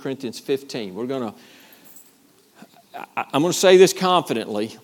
Corinthians 15. We're going to, I'm going to say this confidently.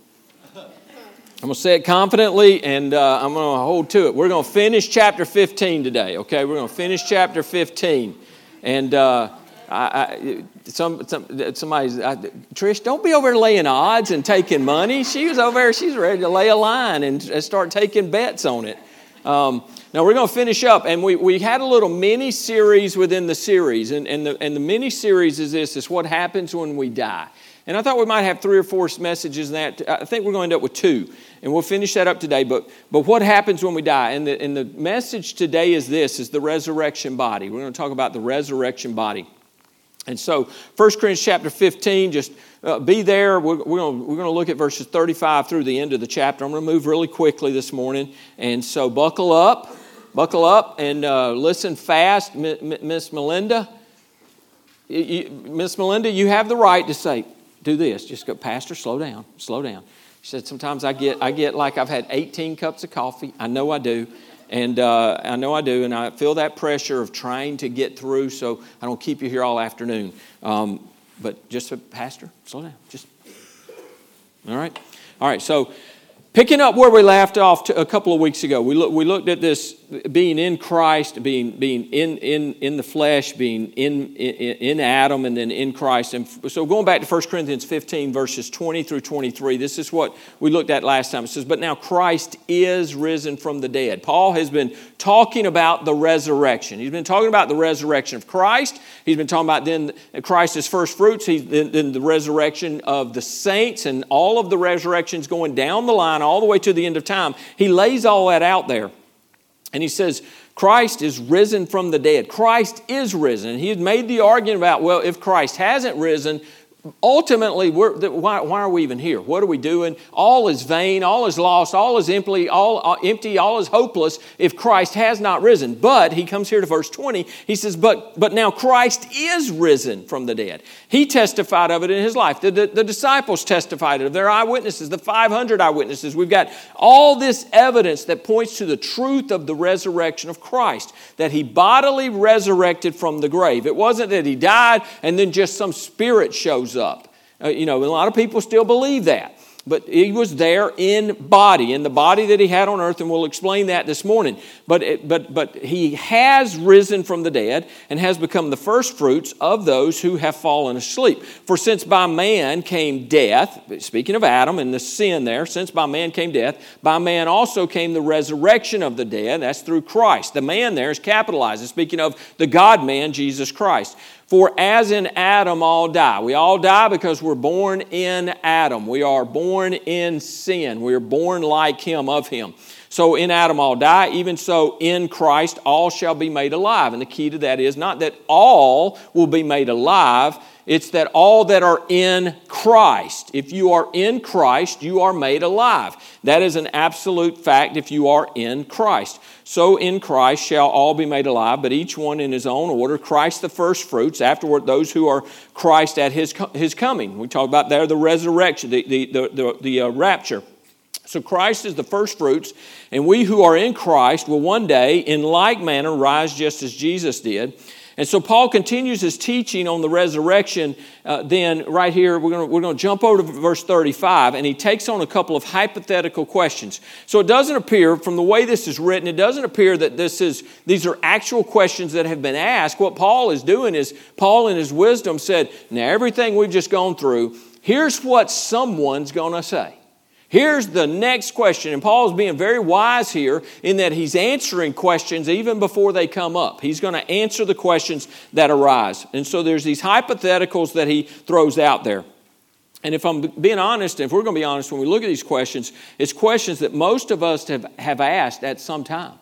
I'm going to say it confidently and uh, I'm going to hold to it. We're going to finish chapter 15 today, okay? We're going to finish chapter 15. And uh, I, I, some, some, somebody's, I, Trish, don't be over laying odds and taking money. She was over there, she's ready to lay a line and start taking bets on it. Um, now we're going to finish up, and we, we had a little mini series within the series, and, and, the, and the mini series is this: is what happens when we die. And I thought we might have three or four messages in that. I think we're going to end up with two, and we'll finish that up today. But, but what happens when we die? And the, and the message today is this: is the resurrection body. We're going to talk about the resurrection body. And so, 1 Corinthians chapter 15, just uh, be there. We're, we're going to look at verses 35 through the end of the chapter. I'm going to move really quickly this morning. And so, buckle up buckle up and uh, listen fast. Miss Melinda, Miss Melinda, you have the right to say, do this. Just go, Pastor, slow down, slow down. She said, sometimes I get, I get like I've had 18 cups of coffee. I know I do. And uh, I know I do. And I feel that pressure of trying to get through so I don't keep you here all afternoon. Um, but just, a Pastor, slow down. Just, all right? All right, so Picking up where we left off a couple of weeks ago, we, look, we looked at this being in Christ, being, being in, in, in the flesh, being in, in, in Adam, and then in Christ. And so going back to 1 Corinthians 15, verses 20 through 23, this is what we looked at last time. It says, But now Christ is risen from the dead. Paul has been talking about the resurrection. He's been talking about the resurrection of Christ. He's been talking about then Christ's first fruits, he's, then, then the resurrection of the saints, and all of the resurrections going down the line all the way to the end of time. He lays all that out there. And he says, Christ is risen from the dead. Christ is risen. He had made the argument about, well, if Christ hasn't risen, ultimately, why, why, are we even here? What are we doing? All is vain, all is lost, all is empty, all uh, empty, all is hopeless if Christ has not risen. But he comes here to verse 20. He says, But, but now Christ is risen from the dead. He testified of it in his life. The, the, the disciples testified of it. Their eyewitnesses, the 500 eyewitnesses. We've got all this evidence that points to the truth of the resurrection of Christ, that he bodily resurrected from the grave. It wasn't that he died and then just some spirit shows up. Uh, you know, a lot of people still believe that. But he was there in body, in the body that he had on earth, and we'll explain that this morning. But, it, but, but he has risen from the dead and has become the first fruits of those who have fallen asleep. For since by man came death, speaking of Adam and the sin there, since by man came death, by man also came the resurrection of the dead. That's through Christ. The man there is capitalized, speaking of the God man, Jesus Christ. For as in Adam all die. We all die because we're born in Adam. We are born in sin. We are born like him, of him. So in Adam all die, even so in Christ all shall be made alive. And the key to that is not that all will be made alive, it's that all that are in Christ. If you are in Christ, you are made alive. That is an absolute fact if you are in Christ. So in Christ shall all be made alive, but each one in his own order. Christ the first fruits, afterward those who are Christ at his, his coming. We talk about there the resurrection, the, the, the, the, the uh, rapture. So Christ is the first fruits, and we who are in Christ will one day, in like manner, rise just as Jesus did. And so Paul continues his teaching on the resurrection. Uh, then, right here, we're going we're to jump over to verse 35, and he takes on a couple of hypothetical questions. So it doesn't appear, from the way this is written, it doesn't appear that this is, these are actual questions that have been asked. What Paul is doing is, Paul in his wisdom said, Now, everything we've just gone through, here's what someone's going to say. Here's the next question, and Paul's being very wise here in that he's answering questions even before they come up. He's going to answer the questions that arise. And so there's these hypotheticals that he throws out there. And if I'm being honest, if we're going to be honest, when we look at these questions, it's questions that most of us have, have asked at some time.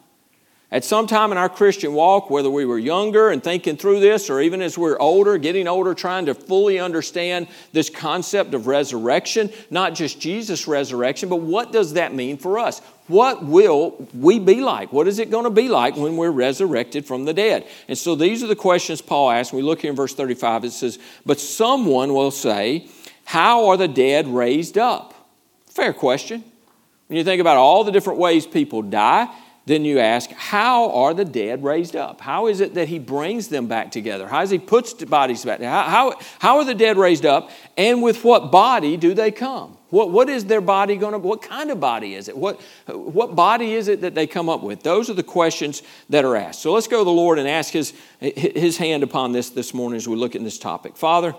At some time in our Christian walk, whether we were younger and thinking through this, or even as we're older, getting older, trying to fully understand this concept of resurrection, not just Jesus' resurrection, but what does that mean for us? What will we be like? What is it going to be like when we're resurrected from the dead? And so these are the questions Paul asks. We look here in verse 35. It says, But someone will say, How are the dead raised up? Fair question. When you think about all the different ways people die, then you ask, how are the dead raised up? How is it that he brings them back together? How does he puts the bodies back? How, how, how are the dead raised up? And with what body do they come? What, what is their body going to What kind of body is it? What, what body is it that they come up with? Those are the questions that are asked. So let's go to the Lord and ask his, his hand upon this this morning as we look at this topic. Father,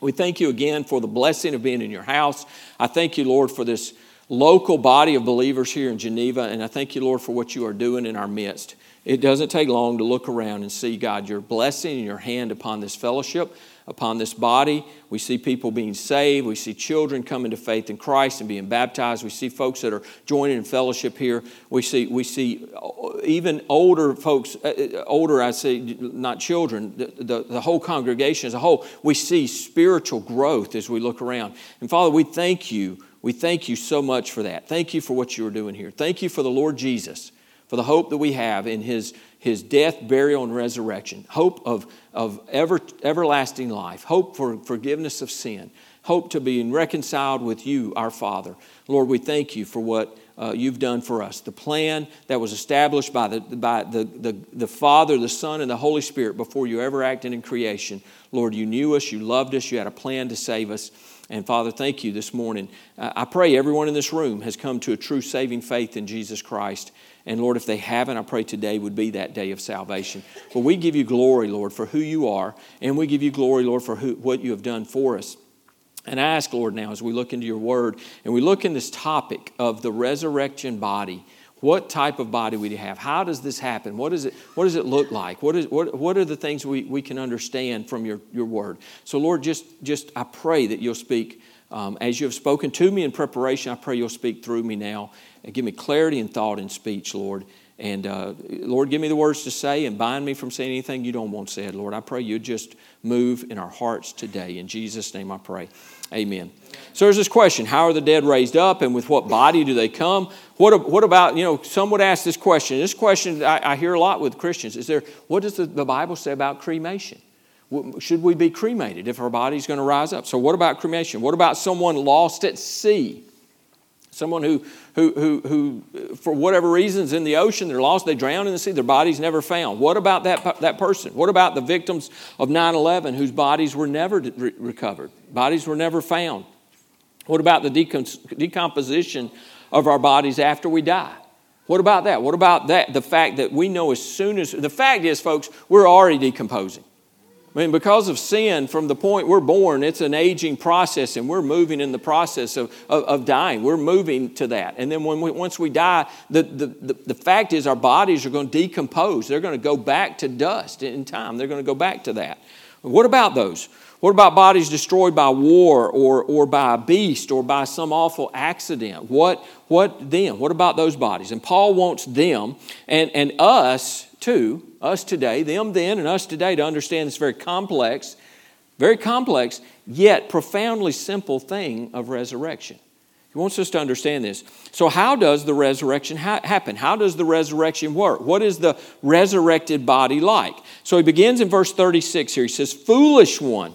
we thank you again for the blessing of being in your house. I thank you, Lord, for this local body of believers here in Geneva, and I thank you, Lord, for what you are doing in our midst. It doesn't take long to look around and see, God, your blessing and your hand upon this fellowship, upon this body. We see people being saved. We see children coming to faith in Christ and being baptized. We see folks that are joining in fellowship here. We see, we see even older folks, uh, uh, older, I say, not children, the, the, the whole congregation as a whole. We see spiritual growth as we look around. And Father, we thank you we thank you so much for that. Thank you for what you are doing here. Thank you for the Lord Jesus, for the hope that we have in his, his death, burial, and resurrection. Hope of, of ever, everlasting life. Hope for forgiveness of sin. Hope to be reconciled with you, our Father. Lord, we thank you for what uh, you've done for us. The plan that was established by, the, by the, the, the Father, the Son, and the Holy Spirit before you ever acted in creation. Lord, you knew us, you loved us, you had a plan to save us. And Father, thank you this morning. Uh, I pray everyone in this room has come to a true saving faith in Jesus Christ. And Lord, if they haven't, I pray today would be that day of salvation. But we give you glory, Lord, for who you are, and we give you glory, Lord, for who, what you have done for us. And I ask, Lord, now as we look into your word and we look in this topic of the resurrection body, what type of body we have? How does this happen? What, is it, what does it look like? What, is, what, what are the things we, we can understand from your, your word? So, Lord, just, just I pray that you'll speak um, as you have spoken to me in preparation. I pray you'll speak through me now and give me clarity and thought and speech, Lord. And uh, Lord, give me the words to say and bind me from saying anything you don't want said, Lord. I pray you just move in our hearts today. In Jesus' name I pray. Amen. So there's this question How are the dead raised up, and with what body do they come? What, what about, you know, some would ask this question. This question I, I hear a lot with Christians is there, what does the, the Bible say about cremation? Should we be cremated if our body's going to rise up? So, what about cremation? What about someone lost at sea? Someone who, who, who, who, for whatever reasons, in the ocean, they're lost, they drown in the sea, their body's never found. What about that, that person? What about the victims of 9 11 whose bodies were never re- recovered? Bodies were never found. What about the decomposition of our bodies after we die? What about that? What about that? The fact that we know as soon as, the fact is, folks, we're already decomposing. I mean, because of sin, from the point we're born, it's an aging process, and we're moving in the process of, of, of dying. We're moving to that. And then when we, once we die, the, the, the, the, fact is our bodies are going to decompose. They're going to go back to dust in time. They're going to go back to that. What about those? What about bodies destroyed by war or, or by a beast or by some awful accident? What, what then? What about those bodies? And Paul wants them and, and us too, us today, them then and us today, to understand this very complex, very complex, yet profoundly simple thing of resurrection. He wants us to understand this. So, how does the resurrection ha- happen? How does the resurrection work? What is the resurrected body like? So, he begins in verse 36 here. He says, Foolish one,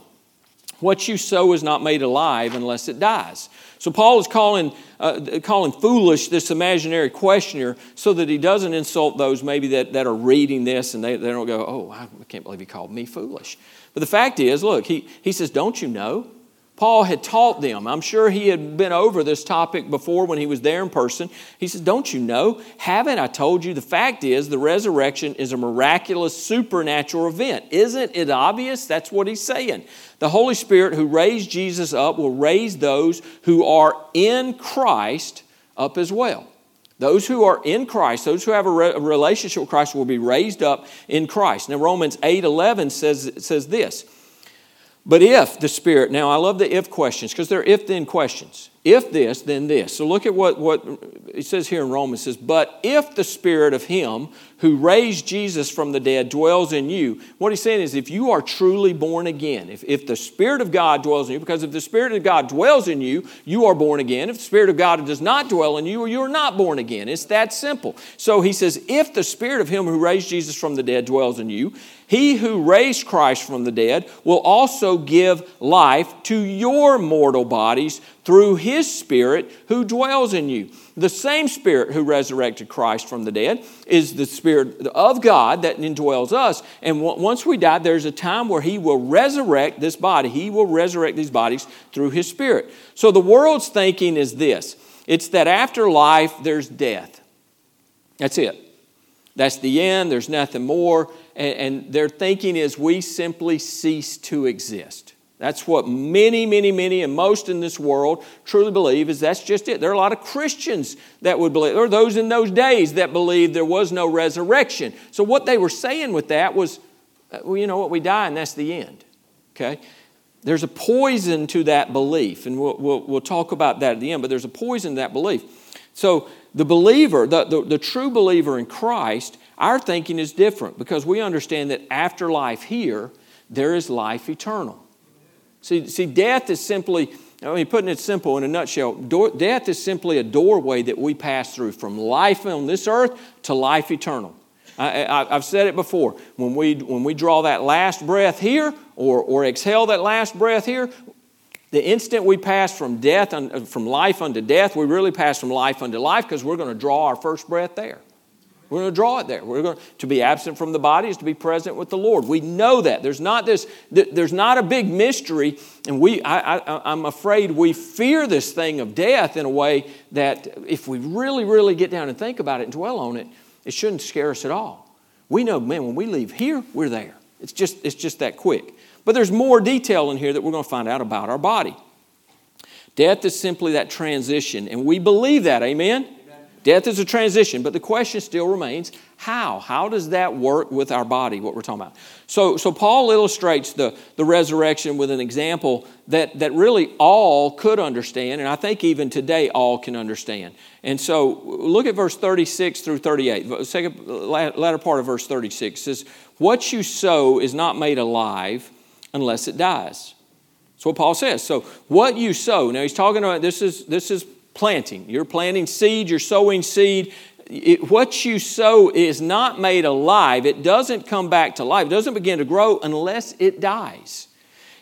what you sow is not made alive unless it dies. So Paul is calling, uh, calling foolish this imaginary questioner so that he doesn't insult those maybe that, that are reading this and they, they don't go, oh, I can't believe he called me foolish. But the fact is, look, he, he says, don't you know? Paul had taught them. I'm sure he had been over this topic before when he was there in person. He says, Don't you know? Haven't I told you? The fact is, the resurrection is a miraculous supernatural event. Isn't it obvious? That's what he's saying. The Holy Spirit who raised Jesus up will raise those who are in Christ up as well. Those who are in Christ, those who have a, re- a relationship with Christ, will be raised up in Christ. Now, Romans 8 11 says, says this but if the Spirit, now I love the if questions because they're if then questions. If this, then this. So look at what, what it says here in Romans. It says, But if the Spirit of Him who raised Jesus from the dead dwells in you, what he's saying is if you are truly born again, if, if the Spirit of God dwells in you, because if the Spirit of God dwells in you, you are born again. If the Spirit of God does not dwell in you, you are not born again. It's that simple. So he says, If the Spirit of Him who raised Jesus from the dead dwells in you, He who raised Christ from the dead will also give life to your mortal bodies through his Spirit who dwells in you. The same Spirit who resurrected Christ from the dead is the Spirit of God that indwells us. And once we die, there's a time where he will resurrect this body. He will resurrect these bodies through his Spirit. So the world's thinking is this it's that after life, there's death. That's it. That's the end, there's nothing more. And, and their thinking is we simply cease to exist. That's what many, many, many, and most in this world truly believe is that's just it. There are a lot of Christians that would believe, or those in those days that believed there was no resurrection. So what they were saying with that was, uh, well, you know what, we die and that's the end. Okay? There's a poison to that belief, and we'll, we'll, we'll talk about that at the end, but there's a poison to that belief. So the believer, the, the, the true believer in Christ, our thinking is different because we understand that after life here, there is life eternal. See, see death is simply, I mean, putting it simple in a nutshell, door, death is simply a doorway that we pass through from life on this earth to life eternal. I, have said it before. When we, when we draw that last breath here or, or exhale that last breath here, the instant we pass from death, from life unto death, we really pass from life unto life because we're going to draw our first breath there. We're going to draw it there. We're going to, be absent from the body is to be present with the Lord. We know that. There's not this. There's not a big mystery, and we. I, I, I'm afraid we fear this thing of death in a way that if we really, really get down and think about it and dwell on it, it shouldn't scare us at all. We know, man, when we leave here, we're there. It's just, it's just that quick. But there's more detail in here that we're going to find out about our body. Death is simply that transition, and we believe that, amen? Death is a transition, but the question still remains how? How does that work with our body, what we're talking about? So, so Paul illustrates the, the resurrection with an example that, that really all could understand, and I think even today all can understand. And so look at verse 36 through 38. Second, latter part of verse 36 says, What you sow is not made alive unless it dies. That's what Paul says. So what you sow, now he's talking about this is this is planting. You're planting seed, you're sowing seed. It, what you sow is not made alive. It doesn't come back to life. It doesn't begin to grow unless it dies.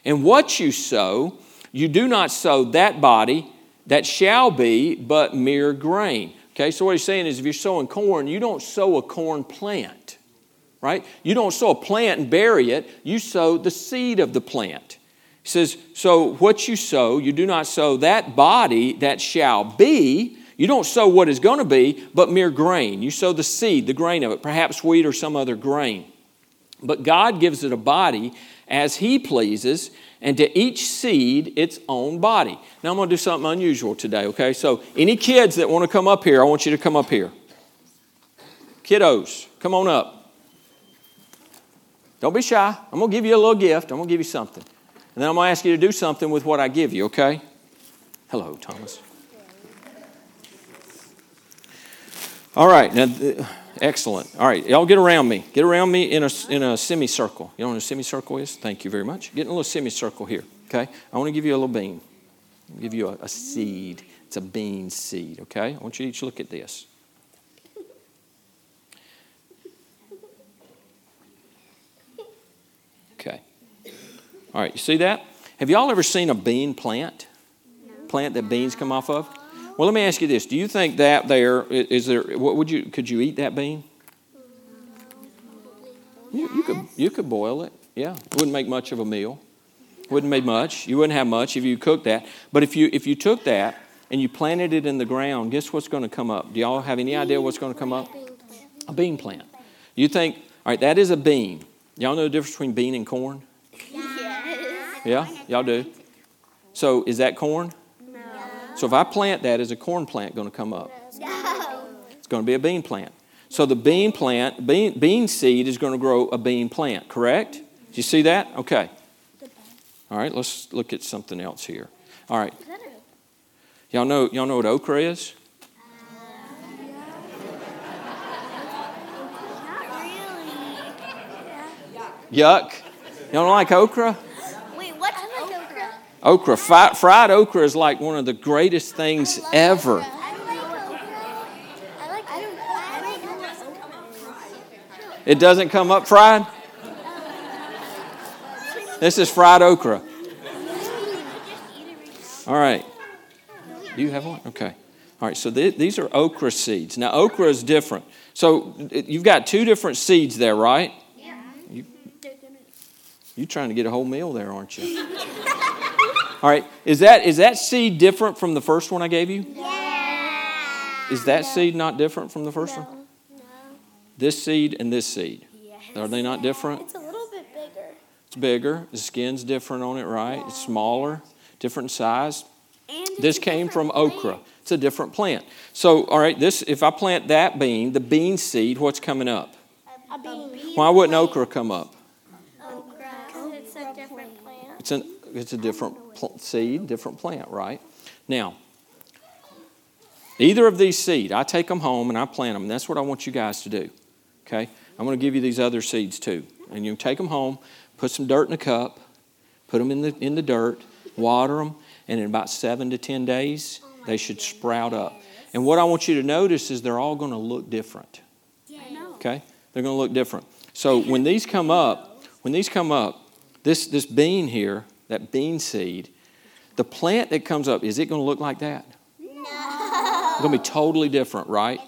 And what you sow, you do not sow that body that shall be, but mere grain. Okay, so what he's saying is if you're sowing corn, you don't sow a corn plant right? You don't sow a plant and bury it, you sow the seed of the plant. He says, So what you sow, you do not sow that body that shall be. You don't sow what is going to be, but mere grain. You sow the seed, the grain of it, perhaps wheat or some other grain. But God gives it a body as He pleases, and to each seed its own body. Now I'm going to do something unusual today, okay? So, any kids that want to come up here, I want you to come up here. Kiddos, come on up. Don't be shy. I'm going to give you a little gift. I'm going to give you something. And then I'm going to ask you to do something with what I give you, okay? Hello, Thomas. All right, now, uh, excellent. All right, y'all get around me. Get around me in a, in a semicircle. You know what a semicircle is? Thank you very much. Get in a little semicircle here, okay? I want to give you a little bean. I'll give you a, a seed. It's a bean seed, okay? I want you to each look at this. All right, you see that? Have y'all ever seen a bean plant? Plant that beans come off of? Well, let me ask you this: Do you think that there is there? What would you? Could you eat that bean? Mm-hmm. You, you could. You could boil it. Yeah, it wouldn't make much of a meal. Wouldn't make much. You wouldn't have much if you cooked that. But if you if you took that and you planted it in the ground, guess what's going to come up? Do y'all have any idea what's going to come up? A bean plant. You think? All right, that is a bean. Y'all know the difference between bean and corn? Yeah, y'all do. So is that corn? No. So if I plant that, is a corn plant going to come up? No. It's going to be a bean plant. So the bean plant, bean, bean seed is going to grow a bean plant, correct? Do you see that? Okay. All right, let's look at something else here. All right. Y'all know, y'all know what okra is? Yuck. Y'all don't like okra? Okra, fried, fried okra is like one of the greatest things ever. It doesn't come up fried? This is fried okra. All right. Do you have one? Okay. All right, so th- these are okra seeds. Now, okra is different. So uh, you've got two different seeds there, right? Yeah. You, you trying to get a whole meal there, aren't you? All right, is that, is that seed different from the first one I gave you? Yeah. Is that seed not different from the first one? No. This seed and this seed. Yes. Are they not different? It's a little bit bigger. It's bigger. The skin's different on it, right? It's smaller, different size. And This came from different okra. plant. It's a different plant. So, all right, this if I plant that bean, the bean seed, what's coming up? A bean. Why wouldn't okra come up? Okra. Because it's a different plant. It's an it's a different pl- seed, different plant, right? Now, either of these seed, I take them home and I plant them. That's what I want you guys to do. Okay? I'm going to give you these other seeds too. And you take them home, put some dirt in a cup, put them in the in the dirt, water them, and in about 7 to 10 days, they should sprout up. And what I want you to notice is they're all going to look different. Okay? They're going to look different. So when these come up, when these come up, this, this bean here, that bean seed, the plant that comes up, is it going to look like that? No. It's going to be totally different, right?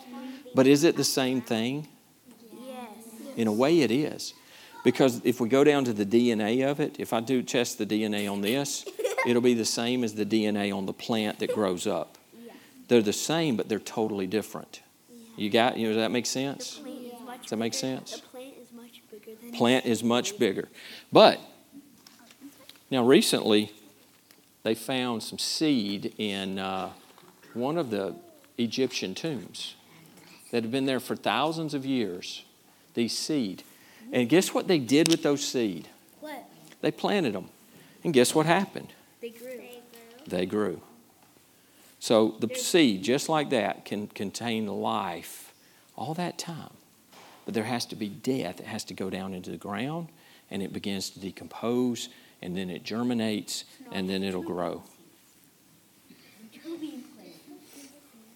But is it the same thing? Yes. In a way, it is. Because if we go down to the DNA of it, if I do test the DNA on this, it'll be the same as the DNA on the plant that grows up. Yeah. They're the same, but they're totally different. You got, you know, does that make sense? Plant is much Does that make sense? The plant is much bigger than plant is much bigger. But now recently, they found some seed in uh, one of the Egyptian tombs that had been there for thousands of years. These seed, and guess what they did with those seed? What? They planted them, and guess what happened? They grew. They grew. So the seed, just like that, can contain life all that time. But there has to be death. It has to go down into the ground and it begins to decompose and then it germinates and then it'll grow.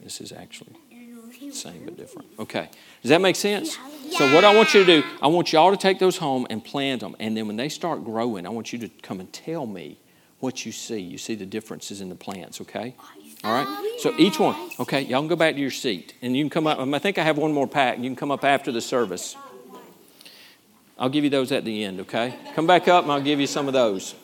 This is actually same but different. Okay. Does that make sense? So what I want you to do, I want y'all to take those home and plant them. And then when they start growing, I want you to come and tell me what you see. You see the differences in the plants, okay? All right? So each one, okay, y'all can go back to your seat. And you can come up, I think I have one more pack. You can come up after the service. I'll give you those at the end, okay? Come back up and I'll give you some of those.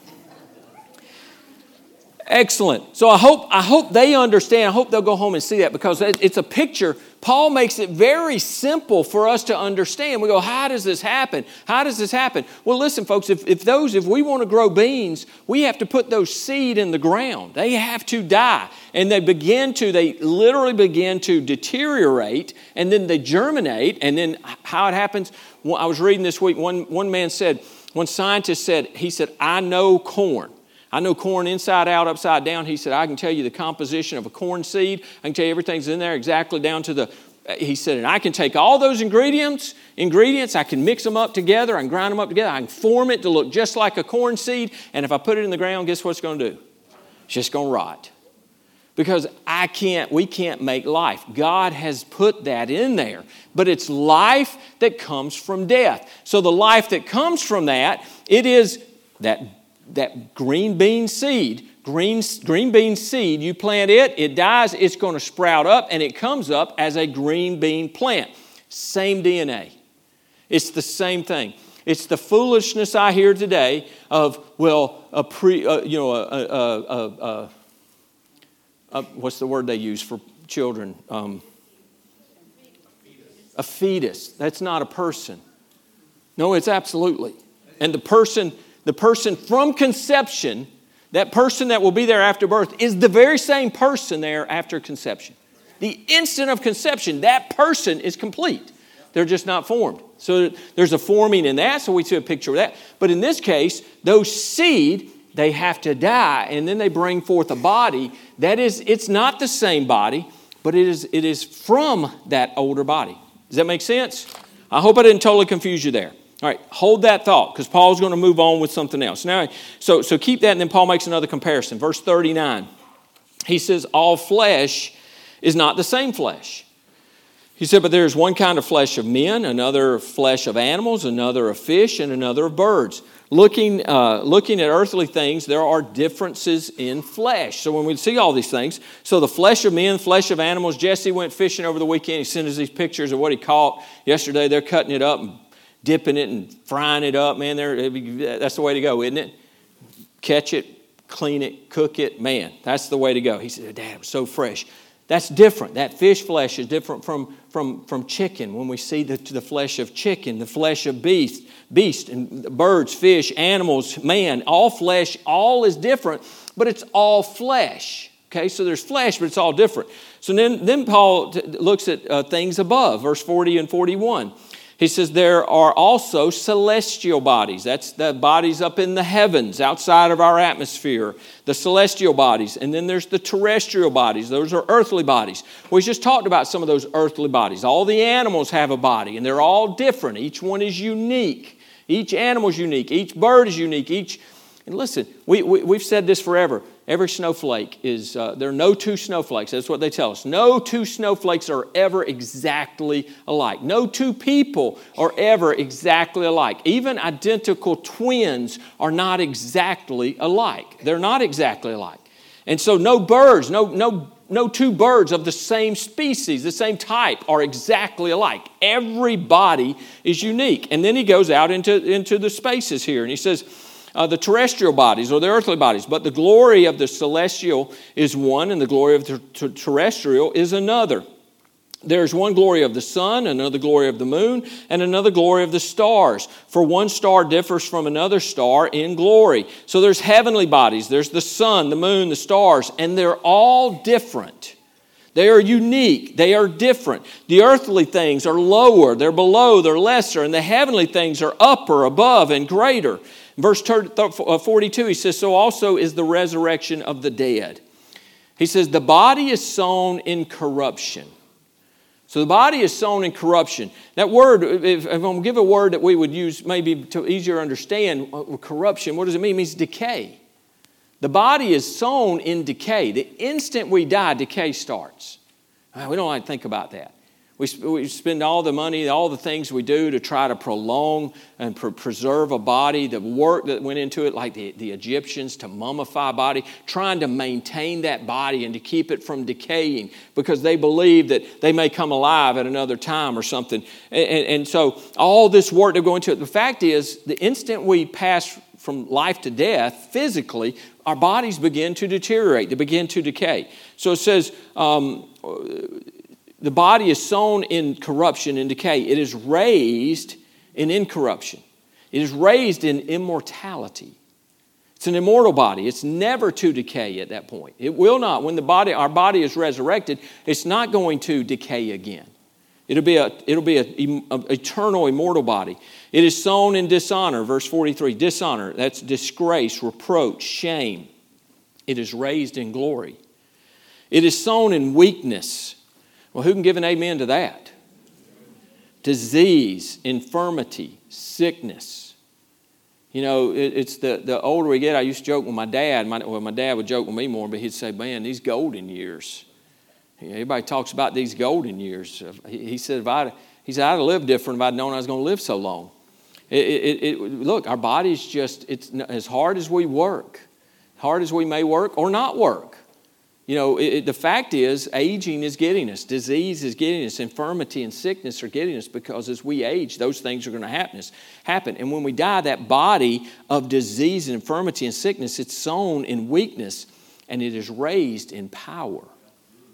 Excellent. So I hope I hope they understand. I hope they'll go home and see that because it's a picture. Paul makes it very simple for us to understand. We go, how does this happen? How does this happen? Well, listen, folks. If, if those if we want to grow beans, we have to put those seed in the ground. They have to die, and they begin to. They literally begin to deteriorate, and then they germinate. And then how it happens? I was reading this week. One one man said. One scientist said. He said, "I know corn." I know corn inside out, upside down. He said, I can tell you the composition of a corn seed. I can tell you everything's in there exactly down to the. He said, and I can take all those ingredients, ingredients, I can mix them up together, I can grind them up together, I can form it to look just like a corn seed, and if I put it in the ground, guess what it's going to do? It's just going to rot. Because I can't, we can't make life. God has put that in there. But it's life that comes from death. So the life that comes from that, it is that that green bean seed, green, green bean seed, you plant it, it dies, it's going to sprout up, and it comes up as a green bean plant. Same DNA. It's the same thing. It's the foolishness I hear today of, well, a pre, uh, you know, a, a, a, a, a, what's the word they use for children? Um, a fetus. That's not a person. No, it's absolutely. And the person, the person from conception, that person that will be there after birth, is the very same person there after conception. The instant of conception, that person is complete. They're just not formed. So there's a forming in that, so we see a picture of that. But in this case, those seed, they have to die, and then they bring forth a body. That is, it's not the same body, but it is, it is from that older body. Does that make sense? I hope I didn't totally confuse you there. All right, hold that thought because Paul's going to move on with something else. Now, so, so keep that, and then Paul makes another comparison. Verse 39. He says, All flesh is not the same flesh. He said, But there is one kind of flesh of men, another flesh of animals, another of fish, and another of birds. Looking, uh, looking at earthly things, there are differences in flesh. So when we see all these things, so the flesh of men, flesh of animals, Jesse went fishing over the weekend. He sent us these pictures of what he caught yesterday. They're cutting it up and dipping it and frying it up. Man, that's the way to go, isn't it? Catch it, clean it, cook it. Man, that's the way to go. He said, Dad, it so fresh. That's different. That fish flesh is different from, from, from chicken. When we see the, the flesh of chicken, the flesh of beast, beast and birds, fish, animals, man, all flesh, all is different, but it's all flesh. Okay, so there's flesh, but it's all different. So then, then Paul t- looks at uh, things above, verse 40 and 41. He says there are also celestial bodies. That's the bodies up in the heavens, outside of our atmosphere, the celestial bodies. And then there's the terrestrial bodies. Those are earthly bodies. We just talked about some of those earthly bodies. All the animals have a body, and they're all different. Each one is unique. Each animal is unique. Each bird is unique. Each, and listen, we, we, we've said this forever. Every snowflake is, uh, there are no two snowflakes. That's what they tell us. No two snowflakes are ever exactly alike. No two people are ever exactly alike. Even identical twins are not exactly alike. They're not exactly alike. And so, no birds, no, no, no two birds of the same species, the same type, are exactly alike. Every body is unique. And then he goes out into, into the spaces here and he says, uh, the terrestrial bodies or the earthly bodies, but the glory of the celestial is one, and the glory of the ter- terrestrial is another. There's one glory of the sun, another glory of the moon, and another glory of the stars. For one star differs from another star in glory. So there's heavenly bodies, there's the sun, the moon, the stars, and they're all different. They are unique. They are different. The earthly things are lower, they're below, they're lesser, and the heavenly things are upper, above, and greater. Verse uh, 42, he says, So also is the resurrection of the dead. He says, The body is sown in corruption. So the body is sown in corruption. That word, if, I'm going to give a word that we would use maybe to easier understand, uh, corruption, what does it mean? It means decay. The body is sown in decay. The instant we die, decay starts. We don't like to think about that. We, we spend all the money, all the things we do to try to prolong and pr- preserve a body, the work that went into it, like the, the Egyptians, to mummify a body, trying to maintain that body and to keep it from decaying because they believe that they may come alive at another time or something. And, and, and so all this work they're going to it. The fact is, the instant we pass from life to death physically, our bodies begin to deteriorate, they begin to decay. So it says, um, the body is sown in corruption and decay, it is raised in incorruption. It is raised in immortality. It's an immortal body. It's never to decay at that point. It will not. When the body, our body is resurrected, it's not going to decay again. It'll be a, it'll be an eternal, immortal body. It is sown in dishonor, verse 43. Dishonor, that's disgrace, reproach, shame. It is raised in glory. It is sown in weakness. Well, who can give an amen to that? Disease, infirmity, sickness. You know, it, it's the, the older we get, I used to joke with my dad. My, well, my dad would joke with me more, but he'd say, Man, these golden years. Everybody talks about these golden years. He, he said, if I'd, he said, I'd have lived different if I'd known I was going to live so long. It, it, it, look, our body's just, it's as hard as we work, hard as we may work or not work. You know, it, the fact is, aging is getting us, disease is getting us, infirmity and sickness are getting us because as we age, those things are going to happen. happen. And when we die, that body of disease and infirmity and sickness, it's sown in weakness and it is raised in power.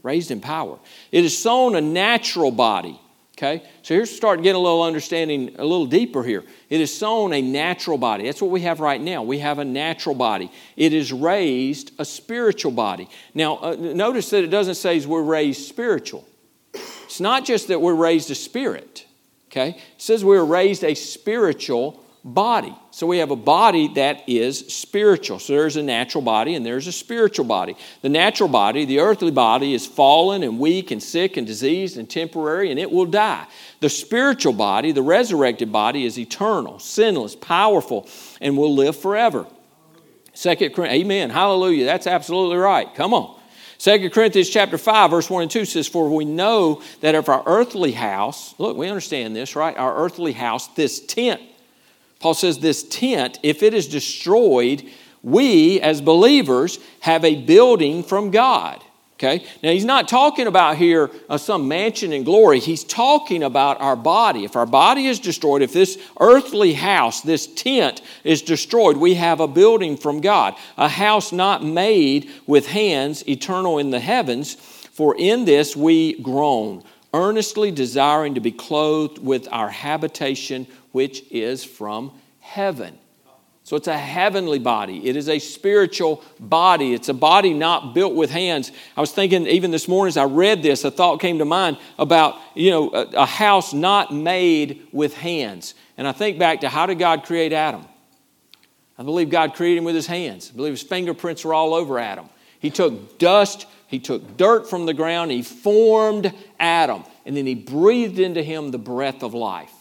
Raised in power. It is sown a natural body. Okay? So here's start getting a little understanding a little deeper here. It is sown a natural body. That's what we have right now. We have a natural body. It is raised a spiritual body. Now, uh, notice that it doesn't say we're raised spiritual. It's not just that we're raised a spirit. Okay? It says we're raised a spiritual body. So we have a body that is spiritual. So there's a natural body and there's a spiritual body. The natural body, the earthly body, is fallen and weak and sick and diseased and temporary and it will die. The spiritual body, the resurrected body, is eternal, sinless, powerful, and will live forever. Second Corinthians, Amen. Hallelujah. That's absolutely right. Come on. 2 Corinthians chapter 5, verse 1 and 2 says, For we know that if our earthly house, look, we understand this, right? Our earthly house, this tent, Paul says this tent, if it is destroyed, we as believers have a building from God. Okay? Now, he's not talking about here uh, some mansion in glory. He's talking about our body. If our body is destroyed, if this earthly house, this tent is destroyed, we have a building from God, a house not made with hands, eternal in the heavens. For in this we groan, earnestly desiring to be clothed with our habitation, which is from heaven. So it's a heavenly body. It is a spiritual body. It's a body not built with hands. I was thinking, even this morning as I read this, a thought came to mind about, you know, a, a house not made with hands. And I think back to how did God create Adam? I believe God created him with his hands. I believe his fingerprints are all over Adam. He took dust, he took dirt from the ground, he formed Adam, and then he breathed into him the breath of life.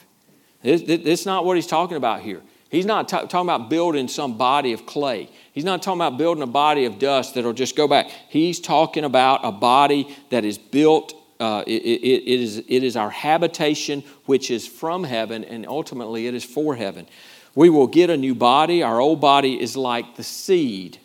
This, is not what he's talking about here. He's not t- talking about building some body of clay. He's not talking about building a body of dust that'll just go back. He's talking about a body that is built. Uh, it, it, it, is, it is our habitation, which is from heaven, and ultimately it is for heaven. We will get a new body. Our old body is like the seed.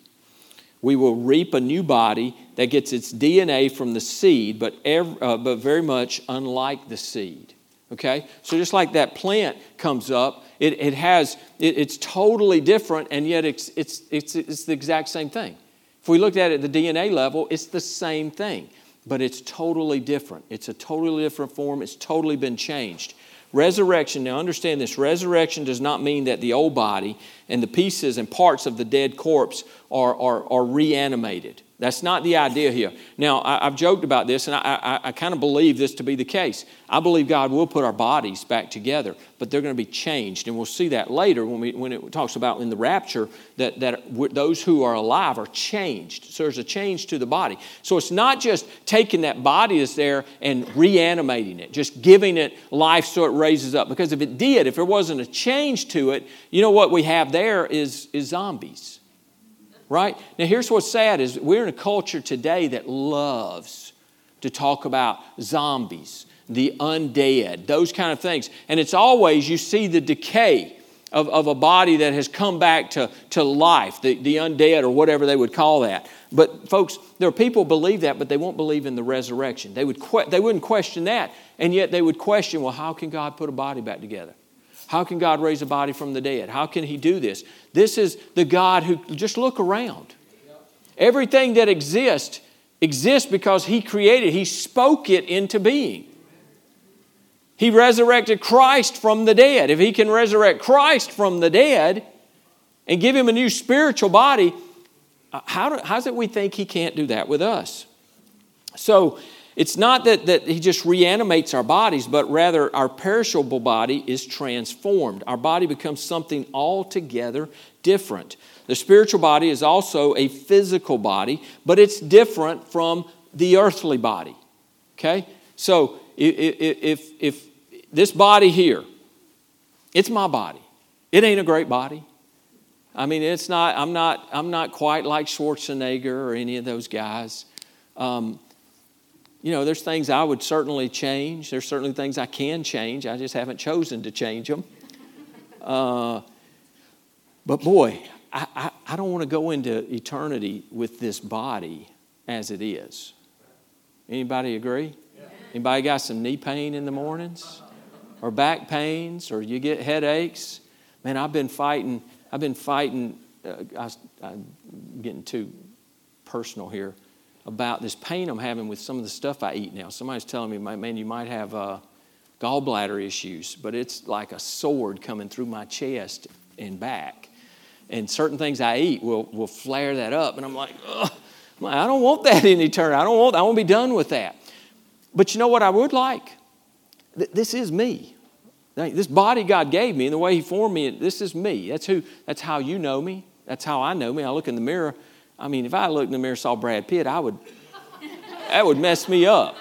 We will reap a new body that gets its DNA from the seed, but, every, uh, but very much unlike the seed. Okay? So just like that plant comes up, it, it has, it, it's totally different, and yet it's, it's, it's, it's the exact same thing. If we looked at it at the DNA level, it's the same thing, but it's totally different. It's a totally different form, it's totally been changed. Resurrection, now understand this resurrection does not mean that the old body and the pieces and parts of the dead corpse are, are, are reanimated. That's not the idea here. Now, I, have joked about this, and I, I, I kind of believe this to be the case. I believe God will put our bodies back together, but they're going to be changed. And we'll see that later when, we, when it talks about in the rapture that, that those who are alive are changed. So there's a change to the body. So it's not just taking that body that's there and reanimating it, just giving it life so it raises up. Because if it did, if there wasn't a change to it, you know what we have there is, is zombies right? Now, here's what's sad is we're in a culture today that loves to talk about zombies, the undead, those kind of things. And it's always, you see the decay of, of a body that has come back to, to life, the, the undead or whatever they would call that. But folks, there are people believe that, but they won't believe in the resurrection. They, would que- they wouldn't question that, and yet they would question, well, how can God put a body back together? How can God raise a body from the dead? How can He do this? This is the God who, just look around. Everything that exists exists because He created, He spoke it into being. He resurrected Christ from the dead. If He can resurrect Christ from the dead and give Him a new spiritual body, uh, how, do, how is it we think He can't do that with us? So, it's not that, that he just reanimates our bodies, but rather our perishable body is transformed. Our body becomes something altogether different. The spiritual body is also a physical body, but it's different from the earthly body. Okay? So if, if, if this body here, it's my body. It ain't a great body. I mean, it's not, I'm not, I'm not quite like Schwarzenegger or any of those guys. Um, you know, there's things I would certainly change. There's certainly things I can change. I just haven't chosen to change them. Uh, but boy, I, I, I don't want to go into eternity with this body as it is. Anybody agree? Anybody got some knee pain in the mornings? Or back pains? Or you get headaches? Man, I've been fighting. I've been fighting. Uh, I, I'm getting too personal here about this pain I'm having with some of the stuff I eat now. Somebody's telling me, man, you might have uh, gallbladder issues, but it's like a sword coming through my chest and back. And certain things I eat will, will flare that up. And I'm like, Ugh. I don't want that in eternity. I don't want, I want to be done with that. But you know what I would like? This is me. This body God gave me and the way He formed me, this is me. That's who, that's how you know me. That's how I know me. I look in the mirror I mean, if I looked in the mirror and saw Brad Pitt, I would, that would mess me up.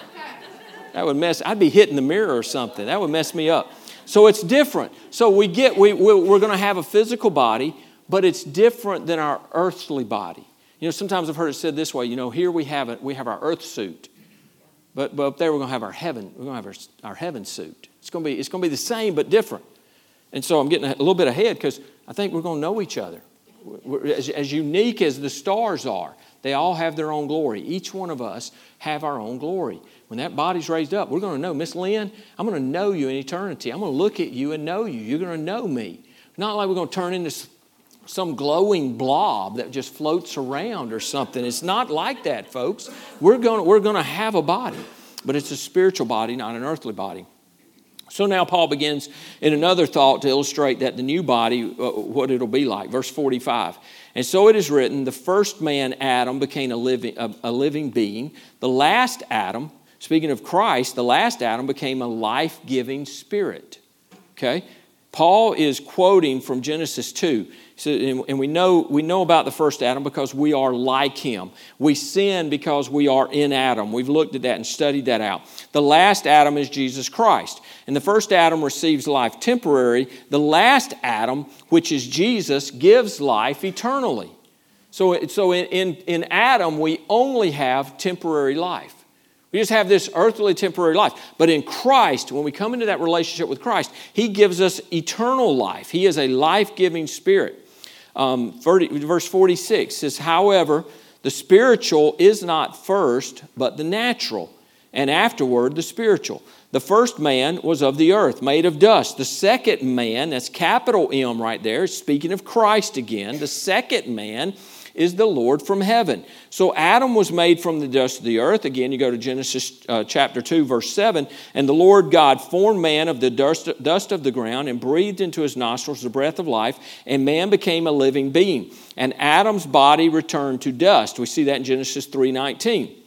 That would mess, I'd be hitting the mirror or something. That would mess me up. So it's different. So we get, we, we're going to have a physical body, but it's different than our earthly body. You know, sometimes I've heard it said this way, you know, here we have it, we have our earth suit. But, but up there we're going to have our heaven, we're going to have our, our heaven suit. It's going, to be, it's going to be the same but different. And so I'm getting a little bit ahead because I think we're going to know each other. As, as unique as the stars are, they all have their own glory. Each one of us have our own glory. When that body's raised up, we're going to know, Miss Lynn, I'm going to know you in eternity. I'm going to look at you and know you. You're going to know me. Not like we're going to turn into some glowing blob that just floats around or something. It's not like that, folks. We're going, to, we're going to have a body, but it's a spiritual body, not an earthly body. So now Paul begins in another thought to illustrate that the new body, uh, what it'll be like. Verse 45. And so it is written, the first man, Adam, became a living, a, a living being. The last Adam, speaking of Christ, the last Adam became a life giving spirit. Okay? Paul is quoting from Genesis 2. So, and we know, we know about the first Adam because we are like him. We sin because we are in Adam. We've looked at that and studied that out. The last Adam is Jesus Christ. And the first Adam receives life temporary. The last Adam, which is Jesus, gives life eternally. So, so in, in, in Adam, we only have temporary life. We just have this earthly temporary life. But in Christ, when we come into that relationship with Christ, He gives us eternal life. He is a life giving spirit. Um, 30, verse 46 says, However, the spiritual is not first, but the natural, and afterward the spiritual. The first man was of the earth, made of dust. The second man, that's capital M right there, speaking of Christ again, the second man is the Lord from heaven. So Adam was made from the dust of the earth. Again, you go to Genesis uh, chapter 2, verse 7. And the Lord God formed man of the dust, dust of the ground and breathed into his nostrils the breath of life, and man became a living being. And Adam's body returned to dust. We see that in Genesis 3 19.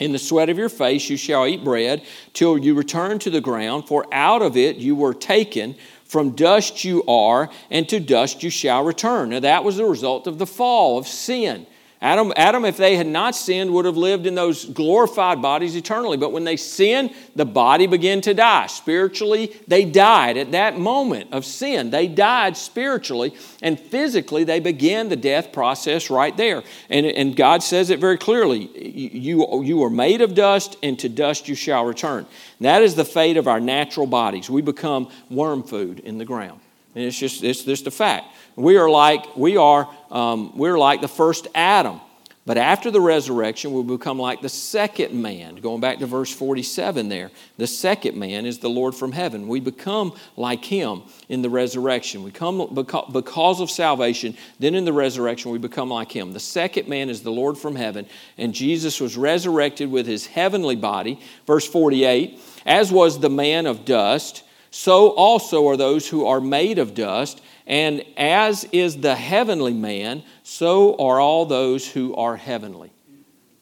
In the sweat of your face you shall eat bread till you return to the ground, for out of it you were taken. From dust you are, and to dust you shall return. Now, that was the result of the fall, of sin. Adam, Adam, if they had not sinned, would have lived in those glorified bodies eternally. But when they sinned, the body began to die. Spiritually, they died at that moment of sin. They died spiritually, and physically, they began the death process right there. And, and God says it very clearly you, you are made of dust, and to dust you shall return. And that is the fate of our natural bodies. We become worm food in the ground. And it's just, it's just a fact. We are like, we are, um, we're like the first Adam. But after the resurrection, we become like the second man. Going back to verse 47 there, the second man is the Lord from heaven. We become like him in the resurrection. We come because of salvation, then in the resurrection, we become like him. The second man is the Lord from heaven, and Jesus was resurrected with his heavenly body. Verse 48 As was the man of dust, so also are those who are made of dust. And as is the heavenly man, so are all those who are heavenly.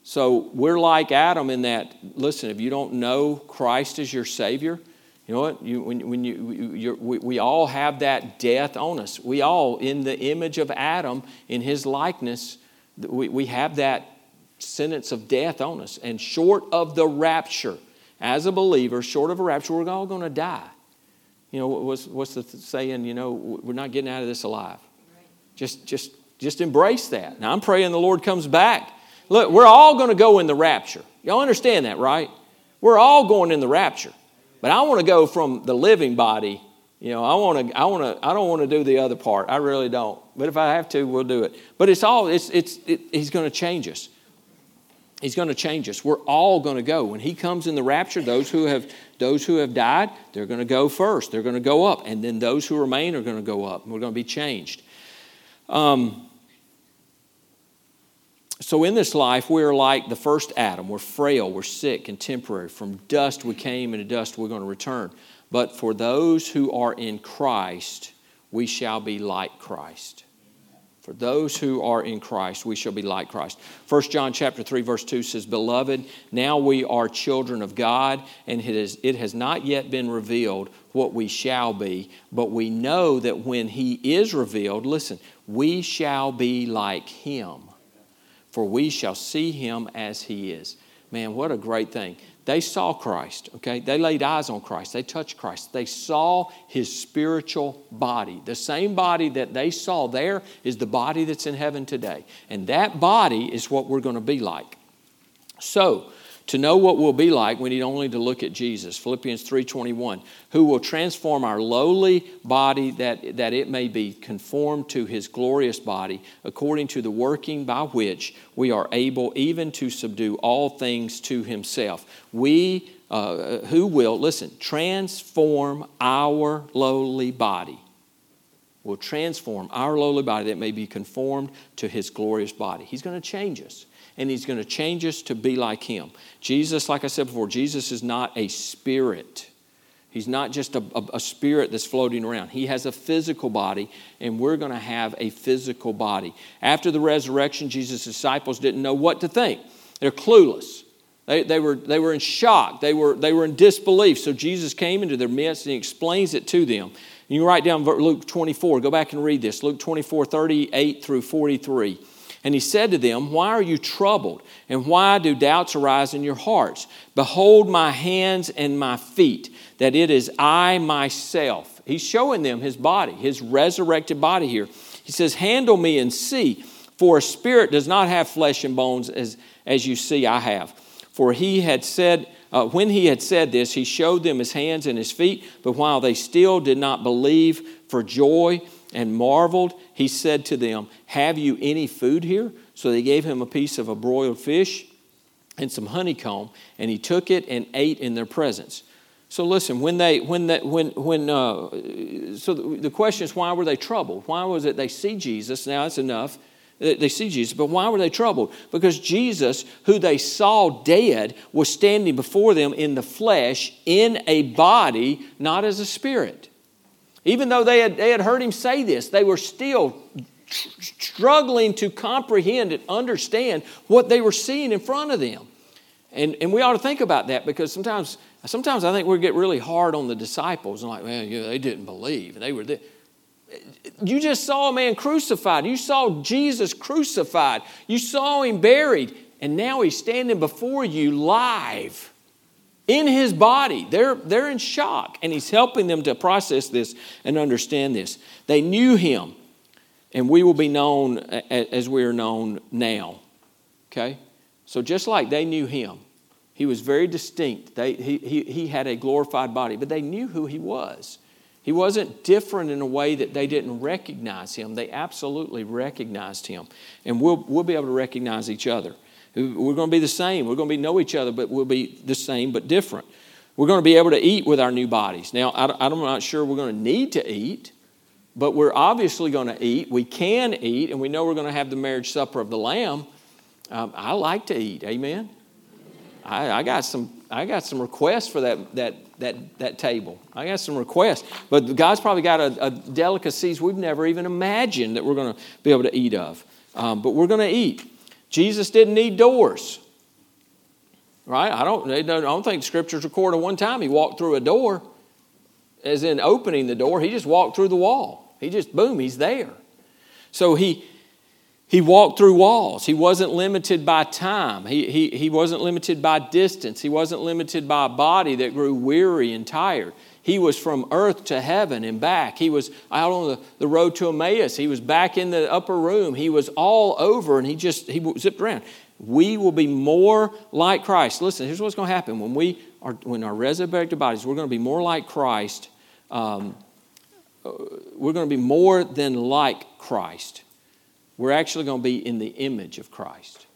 So we're like Adam in that, listen, if you don't know Christ as your Savior, you know what? You, when, when you, we, we all have that death on us. We all, in the image of Adam, in his likeness, we, we have that sentence of death on us. And short of the rapture, as a believer, short of a rapture, we're all going to die. You know, what's, what's the saying? You know, we're not getting out of this alive. Just, just, just embrace that. Now, I'm praying the Lord comes back. Look, we're all going to go in the rapture. Y'all understand that, right? We're all going in the rapture. But I want to go from the living body. You know, I want to, I want to, I don't want to do the other part. I really don't. But if I have to, we'll do it. But it's all, it's, it's, it, He's going to change us. He's going to change us. We're all going to go. When he comes in the rapture, those who have those who have died, they're going to go first. They're going to go up, and then those who remain are going to go up. We're going to be changed. Um, so in this life, we're like the first Adam. We're frail, we're sick and temporary. From dust we came, and to dust we're going to return. But for those who are in Christ, we shall be like Christ. For those who are in Christ, we shall be like Christ. 1 John chapter 3, verse 2 says, Beloved, now we are children of God, and it, is, it has not yet been revealed what we shall be, but we know that when he is revealed, listen, we shall be like him, for we shall see him as he is. Man, what a great thing. They saw Christ, okay? They laid eyes on Christ. They touched Christ. They saw his spiritual body. The same body that they saw there is the body that's in heaven today. And that body is what we're going to be like. So, To know what we'll be like, we need only to look at Jesus. Philippians 3:21, who will transform our lowly body that, that it may be conformed to his glorious body, according to the working by which we are able even to subdue all things to himself. We uh, who will, listen, transform our lowly body. Will transform our lowly body that may be conformed to his glorious body. He's going to change us and He's going to change us to be like Him. Jesus, like I said before, Jesus is not a spirit. He's not just a, a, a, spirit that's floating around. He has a physical body, and we're going to have a physical body. After the resurrection, Jesus' disciples didn't know what to think. They're clueless. They, they, were, they were in shock. They were, they were in disbelief. So Jesus came into their midst and he explains it to them. You write down Luke 24. Go back and read this. Luke 24, 38 through 43. And he said to them, Why are you troubled? And why do doubts arise in your hearts? Behold my hands and my feet, that it is I myself. He's showing them his body, his resurrected body here. He says, Handle me and see, for a spirit does not have flesh and bones as, as you see I have. For he had said, uh, when he had said this, he showed them his hands and his feet, but while they still did not believe for joy, and marveled, he said to them, Have you any food here? So they gave him a piece of a broiled fish and some honeycomb, and he took it and ate in their presence. So listen, when they, when that, when, when, uh, so the, the question is, why were they troubled? Why was it they see Jesus? Now that's enough. They see Jesus, but why were they troubled? Because Jesus, who they saw dead, was standing before them in the flesh, in a body, not as a spirit. Even though they had, they had heard him say this, they were still struggling to comprehend and understand what they were seeing in front of them. And, and we ought to think about that because sometimes, sometimes I think we get really hard on the disciples and like, yeah, they didn't believe. They were there. You just saw a man crucified. You saw Jesus crucified. You saw him buried. And now he's standing before you live in his body. They're, they're in shock, and he's helping them to process this and understand this. They knew him, and we will be known as we are known now. Okay? So, just like they knew him, he was very distinct. They, he, he, he had a glorified body, but they knew who he was. He wasn't different in a way that they didn't recognize him. They absolutely recognized him. And we'll, we'll be able to recognize each other. We're going to be the same. We're going to be know each other, but we'll be the same but different. We're going to be able to eat with our new bodies. Now, I'm not sure we're going to need to eat, but we're obviously going to eat. We can eat, and we know we're going to have the marriage supper of the Lamb. Um, I like to eat. Amen. I, I, got some. I got some requests for that that that that table. I got some requests, but God's probably got a, a delicacies we've never even imagined that we're going to be able to eat of. Um, but we're going to eat. Jesus didn't need doors. Right? I don't, I don't think scriptures record one time he walked through a door, as in opening the door. He just walked through the wall. He just, boom, he's there. So he, he walked through walls. He wasn't limited by time. He, he, he wasn't limited by distance. He wasn't limited by a body that grew weary and tired. He was from earth to heaven and back. He was out on the, the road to Emmaus. He was back in the upper room. He was all over and he just he zipped around. We will be more like Christ. Listen, here's what's going to happen when we are when our resurrected bodies, we're going to be more like Christ. Um, uh, we're going to be more than like Christ. We're actually going to be in the image of Christ.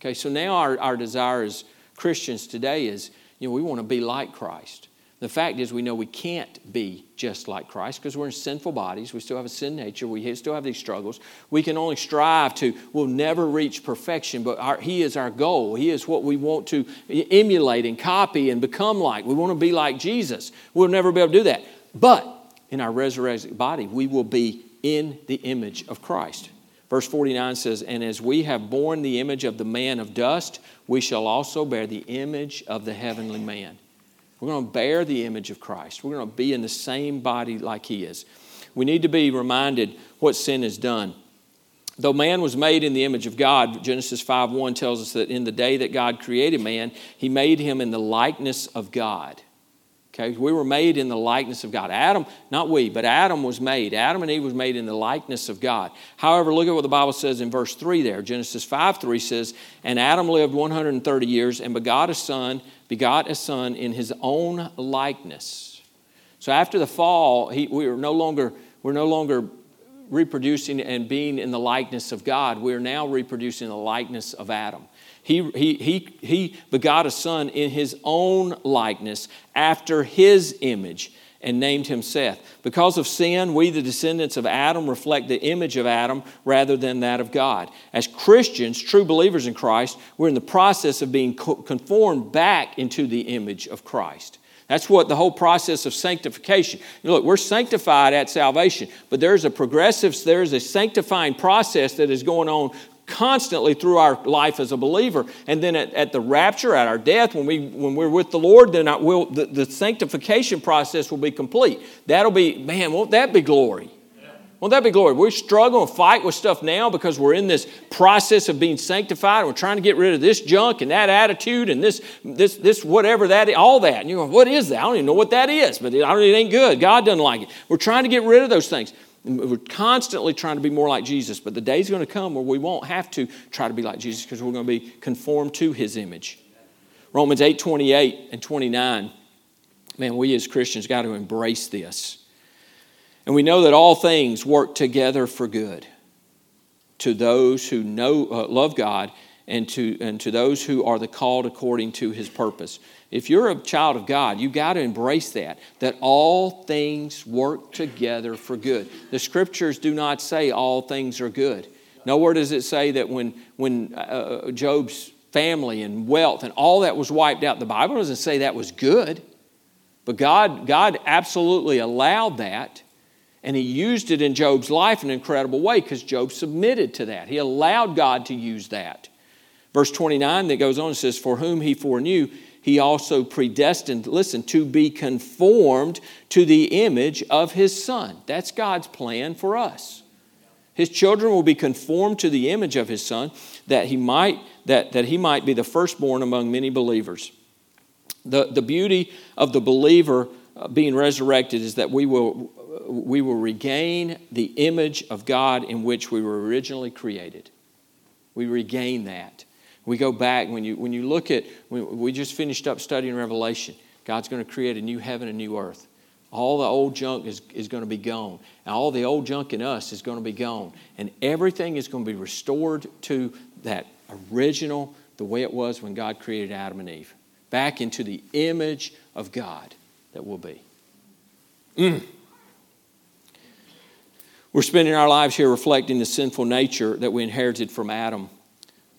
Okay, so now our, our desire as Christians today is, you know, we want to be like Christ. The fact is, we know we can't be just like Christ because we're in sinful bodies. We still have a sin nature. We still have these struggles. We can only strive to, we'll never reach perfection, but our, He is our goal. He is what we want to emulate and copy and become like. We want to be like Jesus. We'll never be able to do that. But in our resurrected body, we will be in the image of Christ. Verse 49 says, And as we have borne the image of the man of dust, we shall also bear the image of the heavenly man. We're going to bear the image of Christ. We're going to be in the same body like He is. We need to be reminded what sin has done. Though man was made in the image of God, Genesis 5 1 tells us that in the day that God created man, He made him in the likeness of God. Okay, we were made in the likeness of God. Adam, not we, but Adam was made. Adam and Eve was made in the likeness of God. However, look at what the Bible says in verse 3 there. Genesis 5 3 says, And Adam lived 130 years and begot a son, begot a son in his own likeness. So after the fall, he, we are no longer, we're no longer reproducing and being in the likeness of God. We are now reproducing the likeness of Adam. He, he, he, he begot a son in his own likeness after his image and named him Seth. Because of sin, we, the descendants of Adam, reflect the image of Adam rather than that of God. As Christians, true believers in Christ, we're in the process of being conformed back into the image of Christ. That's what the whole process of sanctification. Look, we're sanctified at salvation, but there's a progressive, there's a sanctifying process that is going on constantly through our life as a believer. And then at, at the rapture, at our death, when, we, when we're with the Lord, then I will, the, the sanctification process will be complete. That'll be, man, won't that be glory? Won't that be glory? We struggle and fight with stuff now because we're in this process of being sanctified. And we're trying to get rid of this junk and that attitude and this, this, this whatever that is, all that. And you're going, what is that? I don't even know what that is, but it, it ain't good. God doesn't like it. We're trying to get rid of those things. We're constantly trying to be more like Jesus, but the day's going to come where we won't have to try to be like Jesus because we're going to be conformed to his image. Romans 8 28 and 29. Man, we as Christians got to embrace this. And we know that all things work together for good to those who know, uh, love God and to, and to those who are the called according to his purpose. If you're a child of God, you've got to embrace that, that all things work together for good. The scriptures do not say all things are good. Nowhere does it say that when, when uh, uh, Job's family and wealth and all that was wiped out, the Bible doesn't say that was good. But God, God absolutely allowed that, and He used it in Job's life in an incredible way because Job submitted to that. He allowed God to use that. Verse 29 that goes on says, For whom he foreknew, he also predestined, listen, to be conformed to the image of his son. That's God's plan for us. His children will be conformed to the image of his son, that he might, that, that he might be the firstborn among many believers. The, the beauty of the believer uh, being resurrected is that we will, we will regain the image of God in which we were originally created. We regain that. We go back, when you, when you look at, we just finished up studying Revelation. God's going to create a new heaven and new earth. All the old junk is, is going to be gone. And all the old junk in us is going to be gone. And everything is going to be restored to that original, the way it was when God created Adam and Eve. Back into the image of God that will be. Mm. We're spending our lives here reflecting the sinful nature that we inherited from Adam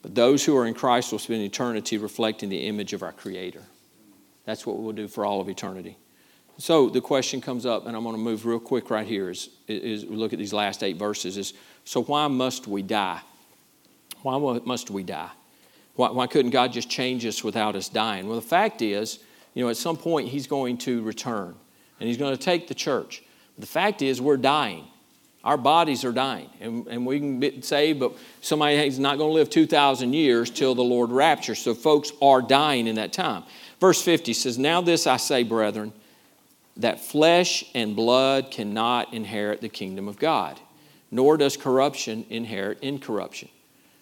but those who are in Christ will spend eternity reflecting the image of our Creator. That's what we'll do for all of eternity. So the question comes up, and I'm going to move real quick right here. Is, is we look at these last eight verses. Is so why must we die? Why must we die? Why, why couldn't God just change us without us dying? Well, the fact is, you know, at some point He's going to return, and He's going to take the church. The fact is, we're dying. Our bodies are dying, and, and we can say, but somebody is not going to live 2,000 years till the Lord raptures. So folks are dying in that time. Verse 50 says, Now this I say, brethren, that flesh and blood cannot inherit the kingdom of God, nor does corruption inherit incorruption.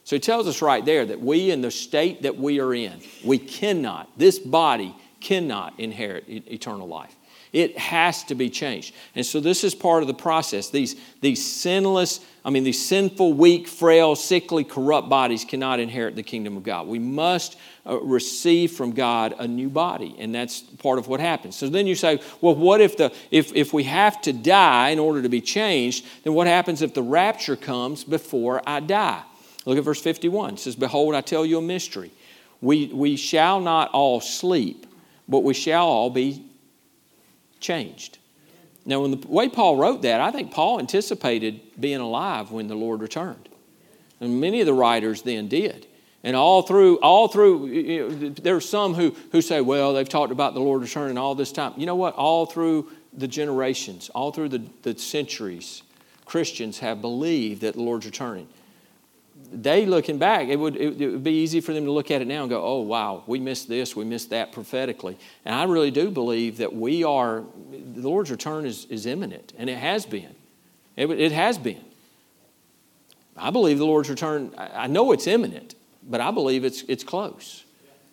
So he tells us right there that we, in the state that we are in, we cannot, this body cannot inherit eternal life. It has to be changed. And so this is part of the process. These, these sinless, I mean, these sinful, weak, frail, sickly, corrupt bodies cannot inherit the kingdom of God. We must uh, receive from God a new body, and that's part of what happens. So then you say, well, what if, the, if, if we have to die in order to be changed, then what happens if the rapture comes before I die? Look at verse 51. It says, Behold, I tell you a mystery. We, we shall not all sleep, but we shall all be changed. Now, when the way Paul wrote that, I think Paul anticipated being alive when the Lord returned. And many of the writers then did. And all through, all through, you know, there are some who, who say, well, they've talked about the Lord returning all this time. You know what? All through the generations, all through the, the centuries, Christians have believed that the Lord's returning. They looking back, it would, it, it would be easy for them to look at it now and go, oh, wow, we missed this, we missed that prophetically. And I really do believe that we are, the Lord's return is, is imminent, and it has been. It, it has been. I believe the Lord's return, I know it's imminent, but I believe it's, it's close.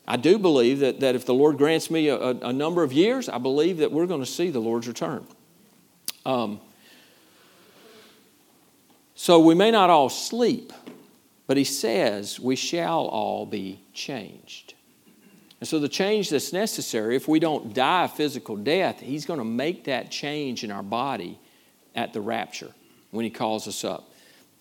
I do believe that, that if the Lord grants me a, a, a number of years, I believe that we're going to see the Lord's return. Um, so we may not all sleep, but he says we shall all be changed. And so the change that's necessary, if we don't die a physical death, he's going to make that change in our body at the rapture when he calls us up.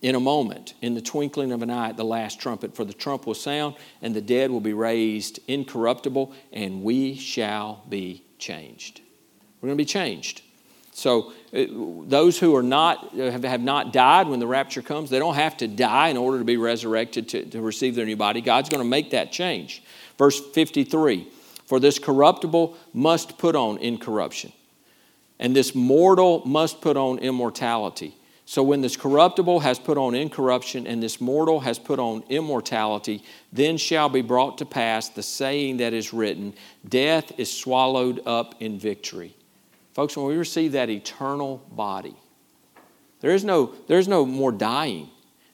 In a moment, in the twinkling of an eye at the last trumpet, for the trump will sound, and the dead will be raised incorruptible, and we shall be changed. We're going to be changed. So Uh, those who are not uh, have, have not died when the rapture comes, they don't have to die in order to be resurrected to, to receive their new body. God's going to make that change. Verse 53 For this corruptible must put on incorruption, and this mortal must put on immortality. So when this corruptible has put on incorruption, and this mortal has put on immortality, then shall be brought to pass the saying that is written Death is swallowed up in victory. Folks, when we receive that eternal body, there is no, there is no more dying.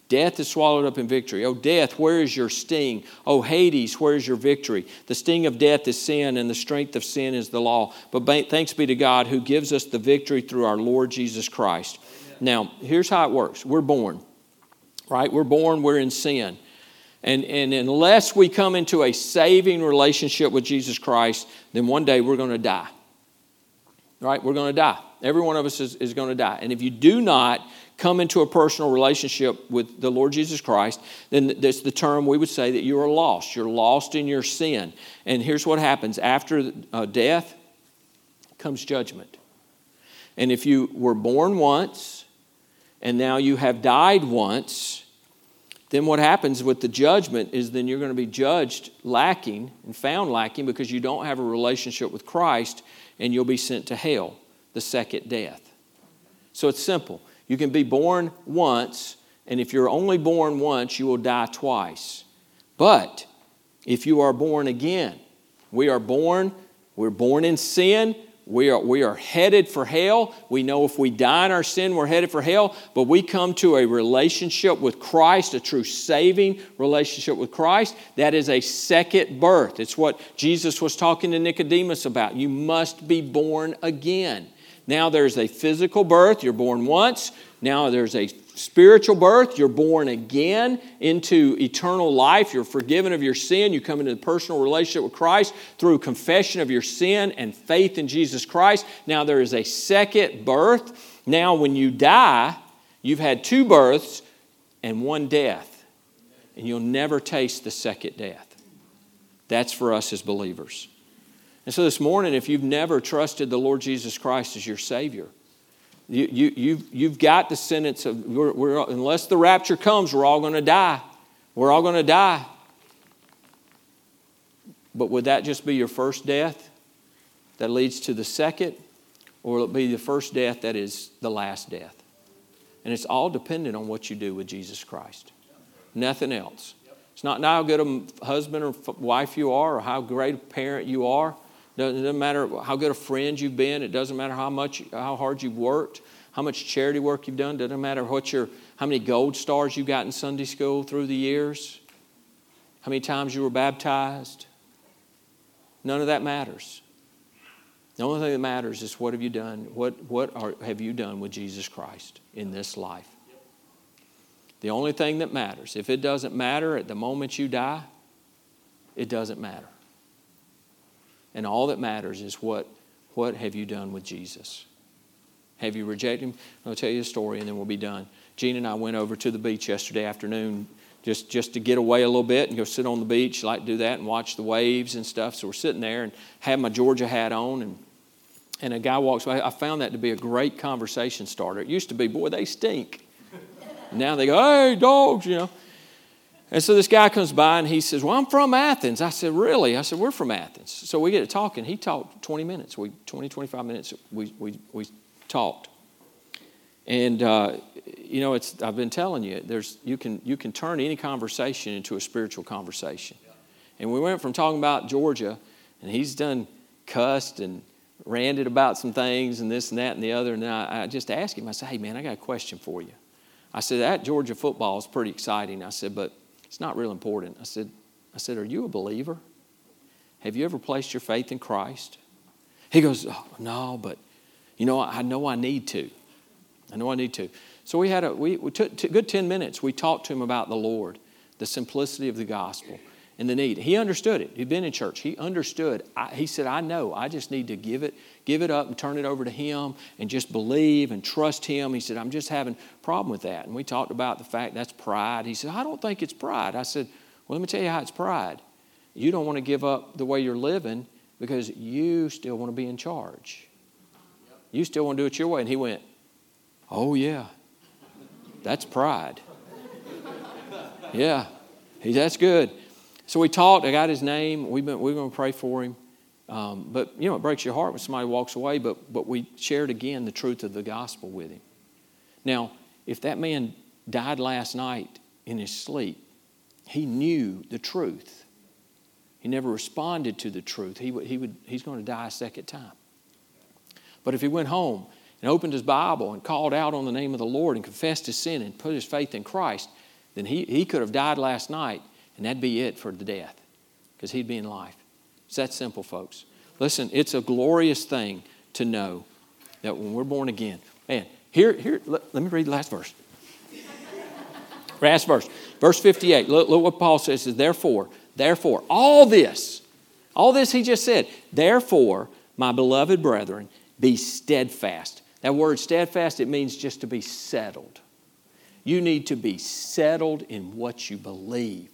Death is swallowed up in victory. Oh, death, where is your sting? Oh, Hades, where is your victory? The sting of death is sin, and the strength of sin is the law. But thanks be to God who gives us the victory through our Lord Jesus Christ. Amen. Now, here's how it works we're born, right? We're born, we're in sin. And, and unless we come into a saving relationship with Jesus Christ, then one day we're going to die right? We're going to die. Every one of us is, is going to die. And if you do not come into a personal relationship with the Lord Jesus Christ, then that's the term we would say that you are lost. You're lost in your sin. And here's what happens after uh, death comes judgment. And if you were born once and now you have died once, then what happens with the judgment is then you're going to be judged lacking and found lacking because you don't have a relationship with Christ and you'll be sent to hell, the second death. So it's simple. You can be born once, and if you're only born once, you will die twice. But if you are born again, we are born, we're born in sin, we are, we are headed for hell. We know if we die in our sin, we're headed for hell. But we come to a relationship with Christ, a true saving relationship with Christ. That is a second birth. It's what Jesus was talking to Nicodemus about. You must be born again. Now there's a physical birth, you're born once. Now there's a spiritual birth. You're born again into eternal life. You're forgiven of your sin. You come into a personal relationship with Christ through confession of your sin and faith in Jesus Christ. Now there is a second birth. Now, when you die, you've had two births and one death, and you'll never taste the second death. That's for us as believers. And so this morning, if you've never trusted the Lord Jesus Christ as your Savior, you, you, you've, you've got the sentence of, we're, we're, unless the rapture comes, we're all going to die. We're all going to die. But would that just be your first death that leads to the second? Or will it be the first death that is the last death? And it's all dependent on what you do with Jesus Christ. Nothing else. It's not how good a husband or wife you are or how great a parent you are. It doesn't matter how good a friend you've been. It doesn't matter how much, how hard you've worked, how much charity work you've done. Doesn't matter what your, how many gold stars you got in Sunday school through the years, how many times you were baptized. None of that matters. The only thing that matters is what have you done? What, what are, have you done with Jesus Christ in this life? The only thing that matters. If it doesn't matter at the moment you die, it doesn't matter. And all that matters is what, what have you done with Jesus? Have you rejected him? I'll tell you a story and then we'll be done. Gene and I went over to the beach yesterday afternoon just, just to get away a little bit and go sit on the beach. Like to do that and watch the waves and stuff. So we're sitting there and had my Georgia hat on and and a guy walks by. I found that to be a great conversation starter. It used to be, boy, they stink. now they go, hey, dogs, you know. And so this guy comes by and he says, Well, I'm from Athens. I said, Really? I said, We're from Athens. So we get to talking. He talked 20 minutes, we, 20, 25 minutes, we, we, we talked. And uh, you know, it's I've been telling you, there's you can you can turn any conversation into a spiritual conversation. And we went from talking about Georgia, and he's done cussed and ranted about some things and this and that and the other. And I, I just asked him, I said, hey man, I got a question for you. I said, that Georgia football is pretty exciting. I said, but it's not real important. I said, I said, are you a believer? Have you ever placed your faith in Christ? He goes, oh, no, but you know, I know I need to. I know I need to. So we had a, we, we took good 10 minutes. We talked to him about the Lord, the simplicity of the gospel and the need. He understood it. He'd been in church. He understood. I, he said, I know. I just need to give it, give it up and turn it over to him and just believe and trust him. He said, I'm just having a problem with that. And we talked about the fact that's pride. He said, I don't think it's pride. I said, Well, let me tell you how it's pride. You don't want to give up the way you're living because you still want to be in charge. You still want to do it your way. And he went, Oh, yeah. That's pride. Yeah, that's good. So we talked. I got his name. We've been, we're going to pray for him. Um, but, you know, it breaks your heart when somebody walks away, but, but we shared again the truth of the gospel with him. Now, if that man died last night in his sleep, he knew the truth. He never responded to the truth. He he would, he's going to die a second time. But if he went home and opened his Bible and called out on the name of the Lord and confessed his sin and put his faith in Christ, then he, he could have died last night and that'd be it for the death because he'd be in life. It's that simple, folks. Listen, it's a glorious thing to know that when we're born again, man, here, here let, let me read the last verse. last verse. Verse 58. Look, look what Paul says is therefore, therefore, all this, all this he just said, therefore, my beloved brethren, be steadfast. That word steadfast, it means just to be settled. You need to be settled in what you believe.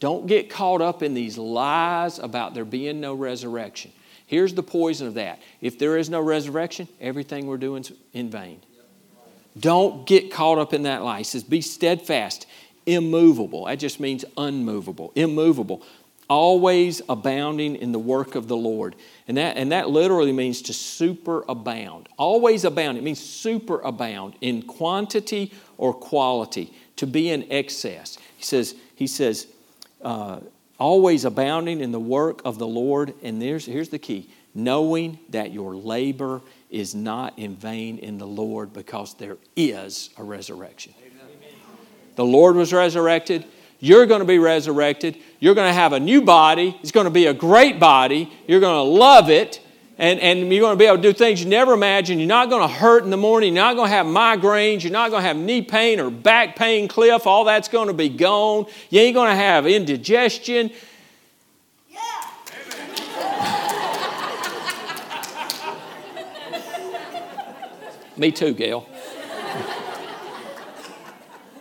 Don't get caught up in these lies about there being no resurrection. Here's the poison of that. If there is no resurrection, everything we're doing is in vain. Don't get caught up in that lie. He says, Be steadfast, immovable. That just means unmovable, immovable, always abounding in the work of the Lord. And that, and that literally means to superabound. Always abound. It means superabound in quantity or quality, to be in excess. He says, he says uh, always abounding in the work of the Lord. And there's, here's the key knowing that your labor is not in vain in the Lord because there is a resurrection. Amen. The Lord was resurrected. You're going to be resurrected. You're going to have a new body. It's going to be a great body. You're going to love it and, and you're going to be able to do things you never imagined. You're not going to hurt in the morning. You're not going to have migraines. You're not going to have knee pain or back pain, Cliff. All that's going to be gone. You ain't going to have indigestion. Yeah. Me too, Gail.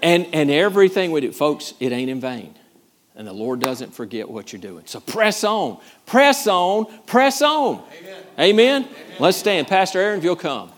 and, and everything we do, folks, it ain't in vain. And the Lord doesn't forget what you're doing. So press on, press on, press on. Amen. Amen. Amen. Let's stand. Pastor Aaron, if you'll come.